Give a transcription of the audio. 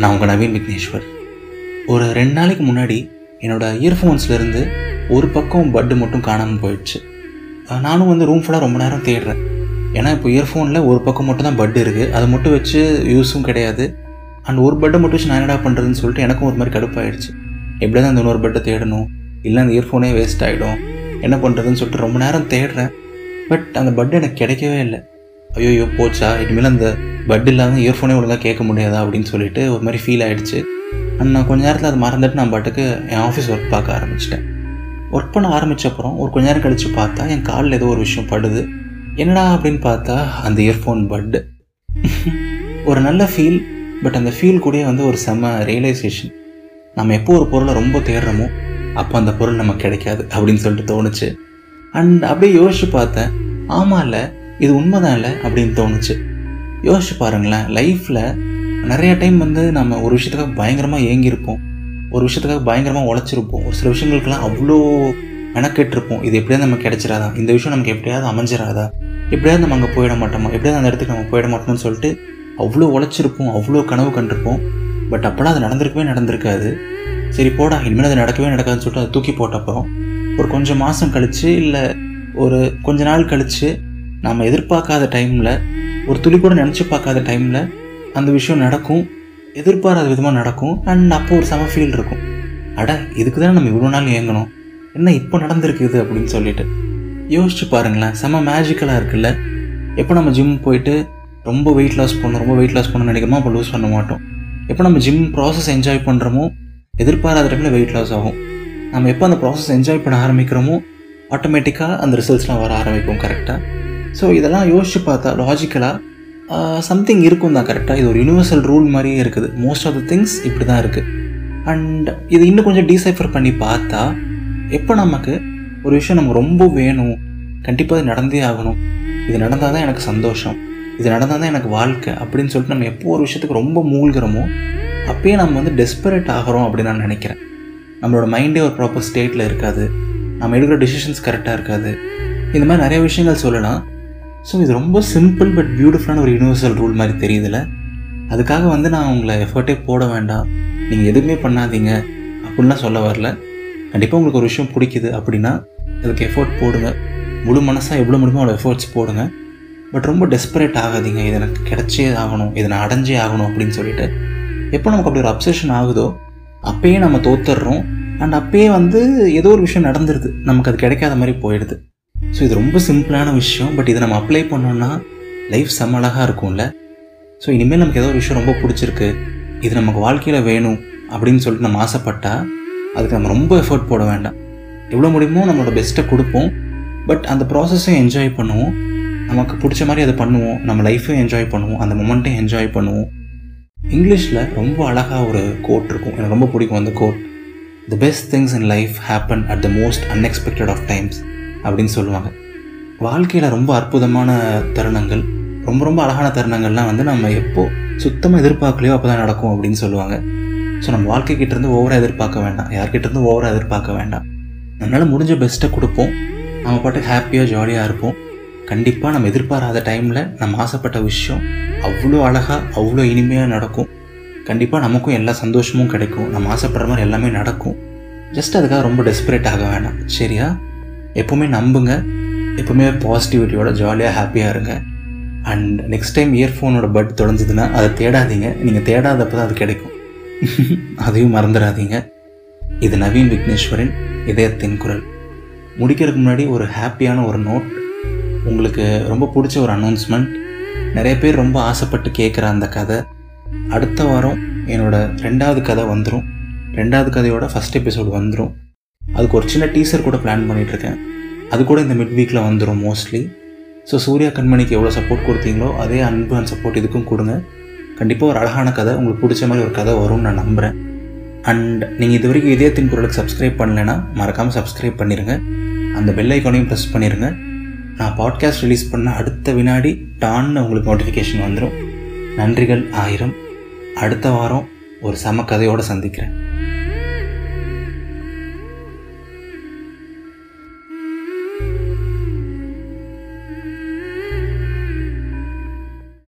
நான் உங்கள் நவீன் விக்னேஸ்வர். ஒரு ரெண்டு நாளைக்கு முன்னாடி என்னோடய இயர்ஃபோன்ஸ்லேருந்து ஒரு பக்கம் பட்டு மட்டும் காணாமல் போயிடுச்சு. நானும் வந்து ரூம் ஃபுல்லாக ரொம்ப நேரம் தேடுறேன். ஏன்னா இப்போ இயர்ஃபோனில் ஒரு பக்கம் மட்டும் தான் பட்டு இருக்குது அதை மட்டும் வச்சு யூஸும் கிடையாது. அண்ட் ஒரு பட்டை மட்டும் வச்சு நான் என்னடா பண்ணுறதுன்னு சொல்லிட்டு எனக்கும் ஒரு மாதிரி கடுப்பாயிடுச்சு. எப்படியாவது அந்த இன்னொரு பட்டை தேடணும். இல்லை அந்த இயர்ஃபோனே வேஸ்ட் ஆகிடும் என்ன பண்ணுறதுன்னு சொல்லிட்டு ரொம்ப நேரம் தேடுறேன். பட் அந்த பட்டு எனக்கு கிடைக்கவே இல்லை. ஐயோ போச்சா? இனிமேல் அந்த பட் இல்லாமல் இயர்ஃபோனே ஒழுங்காக கேட்க முடியாதா அப்படின்னு சொல்லிட்டு ஒரு மாதிரி ஃபீல் ஆகிடுச்சு அண்ட் நான் கொஞ்ச நேரத்தில் அதை மறந்துட்டு நான் பாட்டுக்கு என் ஆஃபீஸ் ஒர்க் பார்க்க ஆரம்பிச்சிட்டேன். ஒர்க் பண்ண ஆரம்பிச்ச அப்புறம் ஒரு கொஞ்ச நேரம் கழித்து பார்த்தா என் காலில் ஏதோ ஒரு விஷயம் படுது. என்னடா அப்படின்னு பார்த்தா அந்த இயர்ஃபோன் பட்டு ஒரு நல்ல ஃபீல் பட் அந்த ஃபீல் கூட வந்து ஒரு செம ரியலைசேஷன் நம்ம எப்போ ஒரு பொருளை ரொம்ப தேடுறோமோ அப்போ அந்த பொருள் நமக்கு கிடைக்காது அப்படின்னு சொல்லிட்டு தோணுச்சு. அண்ட் அப்படியே யோசிச்சு பார்த்தேன் ஆமாம் இல்லை இது உண்மைதான் இல்லை அப்படின்னு தோணுச்சு. யோசிச்சு பாருங்களேன் லைஃப்பில் நிறைய டைம் வந்து நம்ம ஒரு விஷயத்துக்காக பயங்கரமாக ஏங்கியிருப்போம். ஒரு விஷயத்துக்காக பயங்கரமாக உழைச்சிருப்போம். ஒரு சில விஷயங்களுக்கெல்லாம் அவ்வளோ மெனக்கெட்டிருப்போம். இது எப்படியாவது நமக்கு கிடைச்சிடாதா இந்த விஷயம் நமக்கு எப்படியாவது அமைஞ்சிடாதா எப்படியாவது நம்ம அங்கே போயிட மாட்டோமா? எப்படியாவது அந்த இடத்துக்கு நம்ம போயிட மாட்டோம்னு சொல்லிட்டு அவ்வளோ உழைச்சிருப்போம் அவ்வளோ கனவு கண்டிருப்போம். பட் அப்போலாம் அது நடந்திருக்கவே நடந்திருக்காது. சரி போடா இனிமேல் அது நடக்கவே நடக்காதுன்னு சொல்லிட்டு அதை தூக்கி போட்ட அப்புறம் ஒரு கொஞ்சம் மாதம் கழித்து இல்லை ஒரு கொஞ்ச நாள் கழித்து நம்ம எதிர்பார்க்காத டைமில் ஒரு துளி கூட நினச்சி பார்க்காத டைமில் அந்த விஷயம் நடக்கும். எதிர்பாராத விதமாக நடக்கும். அண்ட் அப்போ ஒரு செம ஃபீல் இருக்கும். அட இதுக்கு தானே நம்ம இவ்வளோ நாள் ஏங்கணும் என்ன இப்போ நடந்திருக்குது அப்படின்னு சொல்லிட்டு. யோசிச்சு பாருங்களேன் செம மேஜிக்கலாக இருக்குல்ல. எப்போ நம்ம ஜிம் போயிட்டு ரொம்ப வெயிட் லாஸ் பண்ணணும் ரொம்ப வெயிட் லாஸ் பண்ணணும்னு நினைக்கிறோமோ அப்போ லூஸ் பண்ண மாட்டோம். எப்போ நம்ம ஜிம் ப்ராசஸ் என்ஜாய் பண்ணுறோமோ எதிர்பாராத டைமில் வெயிட் லாஸ் ஆகும். நம்ம எப்போ அந்த ப்ராசஸ் என்ஜாய் பண்ண ஆரம்பிக்கிறோமோ ஆட்டோமேட்டிக்காக அந்த ரிசல்ட்ஸ்லாம் வர ஆரம்பிப்போம் கரெக்டாக ஸோ இதெல்லாம் யோசிச்சு பார்த்தா லாஜிக்கலாக சம்திங் இருக்கும் தான் கரெக்டாக இது ஒரு யூனிவர்சல் ரூல் மாதிரியே இருக்குது. மோஸ்ட் ஆஃப் த திங்ஸ் இப்படி தான் இருக்குது அண்ட் இது இன்னும் கொஞ்சம் டீசைஃபர் பண்ணி பார்த்தா எப்போ நமக்கு ஒரு விஷயம் நமக்கு ரொம்ப வேணும் கண்டிப்பாக இது நடந்தே ஆகணும். இது நடந்தால் தான் எனக்கு சந்தோஷம். இது நடந்தால் தான் எனக்கு வாழ்க்கை அப்படின்னு சொல்லிட்டு நம்ம எப்போ ஒரு விஷயத்துக்கு ரொம்ப மூழ்கிறோமோ அப்பயே நம்ம வந்து டெஸ்பரேட் ஆகிறோம் அப்படின்னு நான் நினைக்கிறேன். நம்மளோட மைண்டே ஒரு ப்ராப்பர் ஸ்டேட்டில் இருக்காது. நம்ம எடுக்கிற டிசிஷன்ஸ் கரெக்டாக இருக்காது. இந்த மாதிரி நிறைய விஷயங்கள் சொல்லலாம். ஸோ இது ரொம்ப சிம்பிள் பட் பியூட்டிஃபுல்லான ஒரு யூனிவர்சல் ரூல் மாதிரி தெரியுதுல்ல அதுக்காக வந்து நான் உங்களை எஃபர்ட்டே போட வேண்டாம். நீங்கள் எதுவுமே பண்ணாதீங்க அப்படின்லாம் சொல்ல வரல. கண்டிப்பாக உங்களுக்கு ஒரு விஷயம் பிடிக்குது அப்படின்னா அதுக்கு எஃபோர்ட் போடுங்க. முழு மனசாக எவ்வளோ முடியுமோ அவ்வளோ எஃபோர்ட்ஸ் போடுங்க. பட் ரொம்ப டெஸ்பரேட் ஆகாதீங்க. இது எனக்கு கிடைச்சே ஆகணும். இதை நான் அடைஞ்சே ஆகணும் அப்படின்னு சொல்லிட்டு. எப்போ நமக்கு அப்படி ஒரு அப்சஷன் ஆகுதோ அப்பயே நம்ம தோத்துடுறோம். அண்ட் அப்பயே வந்து ஏதோ ஒரு விஷயம் நடந்துருது. நமக்கு அது கிடைக்காத மாதிரி போயிடுது. ஸோ இது ரொம்ப சிம்பிளான விஷயம் பட் இதை நம்ம அப்ளை பண்ணோம்னா லைஃப் செம்ம அழகாக இருக்கும்ல. ஸோ இனிமேல் நமக்கு ஏதோ ஒரு விஷயம் ரொம்ப பிடிச்சிருக்கு இது நமக்கு வாழ்க்கையில் வேணும் அப்படின்னு சொல்லிட்டு நம்ம ஆசைப்பட்டால் அதுக்கு நம்ம ரொம்ப எஃபர்ட் போட வேண்டாம். எவ்வளோ முடியுமோ நம்மளோட பெஸ்ட்டை கொடுப்போம் பட் அந்த ப்ராசஸையும் என்ஜாய் பண்ணுவோம். நமக்கு பிடிச்ச மாதிரி அதை பண்ணுவோம் நம்ம லைஃப்பையும் என்ஜாய் பண்ணுவோம் அந்த மொமெண்ட்டையும் என்ஜாய் பண்ணுவோம். இங்கிலீஷில் ரொம்ப அழகாக ஒரு கோட் இருக்கும் எனக்கு ரொம்ப பிடிக்கும் அந்த quote the best things in life happen at the most unexpected of times அப்படின்னு சொல்லுவாங்க. வாழ்க்கையில் ரொம்ப அற்புதமான தருணங்கள் ரொம்ப ரொம்ப அழகான தருணங்கள்லாம் வந்து நம்ம எப்போ சுத்தமாக எதிர்பார்க்கலையோ அப்போ தான் நடக்கும் அப்படின்னு சொல்லுவாங்க. ஸோ நம்ம வாழ்க்கைக்கிட்டேருந்து ஓவராக எதிர்பார்க்க வேண்டாம். யார்கிட்டேருந்து ஓவராக எதிர்பார்க்க வேண்டாம். நம்மளால் முடிஞ்ச பெஸ்ட்டை கொடுப்போம். நம்ம பாட்டுக்கு ஹாப்பியாக ஜாலியாக இருப்போம். கண்டிப்பாக நம்ம எதிர்பாராத டைமில் நம்ம ஆசைப்பட்ட விஷயம் அவ்வளோ அழகாக அவ்வளோ இனிமையாக நடக்கும். கண்டிப்பாக நமக்கும் எல்லா சந்தோஷமும் கிடைக்கும். நம்ம ஆசைப்படுற மாதிரி எல்லாமே நடக்கும். ஜஸ்ட் அதுக்காக ரொம்ப டெஸ்பரேட் ஆக வேணாம். சரியா? எப்போவுமே நம்புங்க. எப்போவுமே பாசிட்டிவிட்டியோட ஜாலியாக ஹாப்பியாக இருங்க. அண்ட் நெக்ஸ்ட் டைம் இயர்ஃபோனோட பட் தொலைஞ்சதுன்னா அதை தேடாதீங்க. நீங்கள் தேடாதப்போ தான் அது கிடைக்கும். அதையும் மறந்துடாதீங்க. இது நவீன் விக்னேஸ்வரின் இதயத்தின் குரல். முடிக்கிறதுக்கு முன்னாடி ஒரு ஹாப்பியான ஒரு நோட் உங்களுக்கு ரொம்ப பிடிச்ச ஒரு அனௌன்ஸ்மெண்ட் நிறைய பேர் ரொம்ப ஆசைப்பட்டு கேட்குற அந்த கதை. அடுத்த வாரம் என்னோடய ரெண்டாவது கதை வந்துடும் ரெண்டாவது கதையோட ஃபஸ்ட் எபிசோடு வந்துடும் அதுக்கு ஒரு சின்ன டீசர் கூட பிளான் பண்ணிகிட்ருக்கேன் அது கூட இந்த மிட் வீக்கில் வந்துடும் மோஸ்ட்லி ஸோ சூர்யா கண்மணிக்கு எவ்வளோ சப்போர்ட் கொடுத்தீங்களோ அதே அன்பு அண்ட் சப்போர்ட் இதுக்கும் கொடுங்க. கண்டிப்பாக ஒரு அழகான கதை உங்களுக்கு பிடிச்ச மாதிரி ஒரு கதை வரும்னு நான் நம்புகிறேன் அண்ட் நீங்கள் இது வரைக்கும் இதயத்தின் குரலுக்கு சப்ஸ்கிரைப் பண்ணலைன்னா மறக்காமல் சப்ஸ்கிரைப் பண்ணிடுங்க அந்த பெல் ஐக்கானையும் ப்ரெஸ் பண்ணிடுங்க நான் பாட்காஸ்ட் ரிலீஸ் பண்ண அடுத்த வினாடி டான்னு உங்களுக்கு நோட்டிஃபிகேஷன் வந்துடும் நன்றிகள் ஆயிரம். அடுத்த வாரம் ஒரு சம கதையோடு சந்திக்கிறேன்.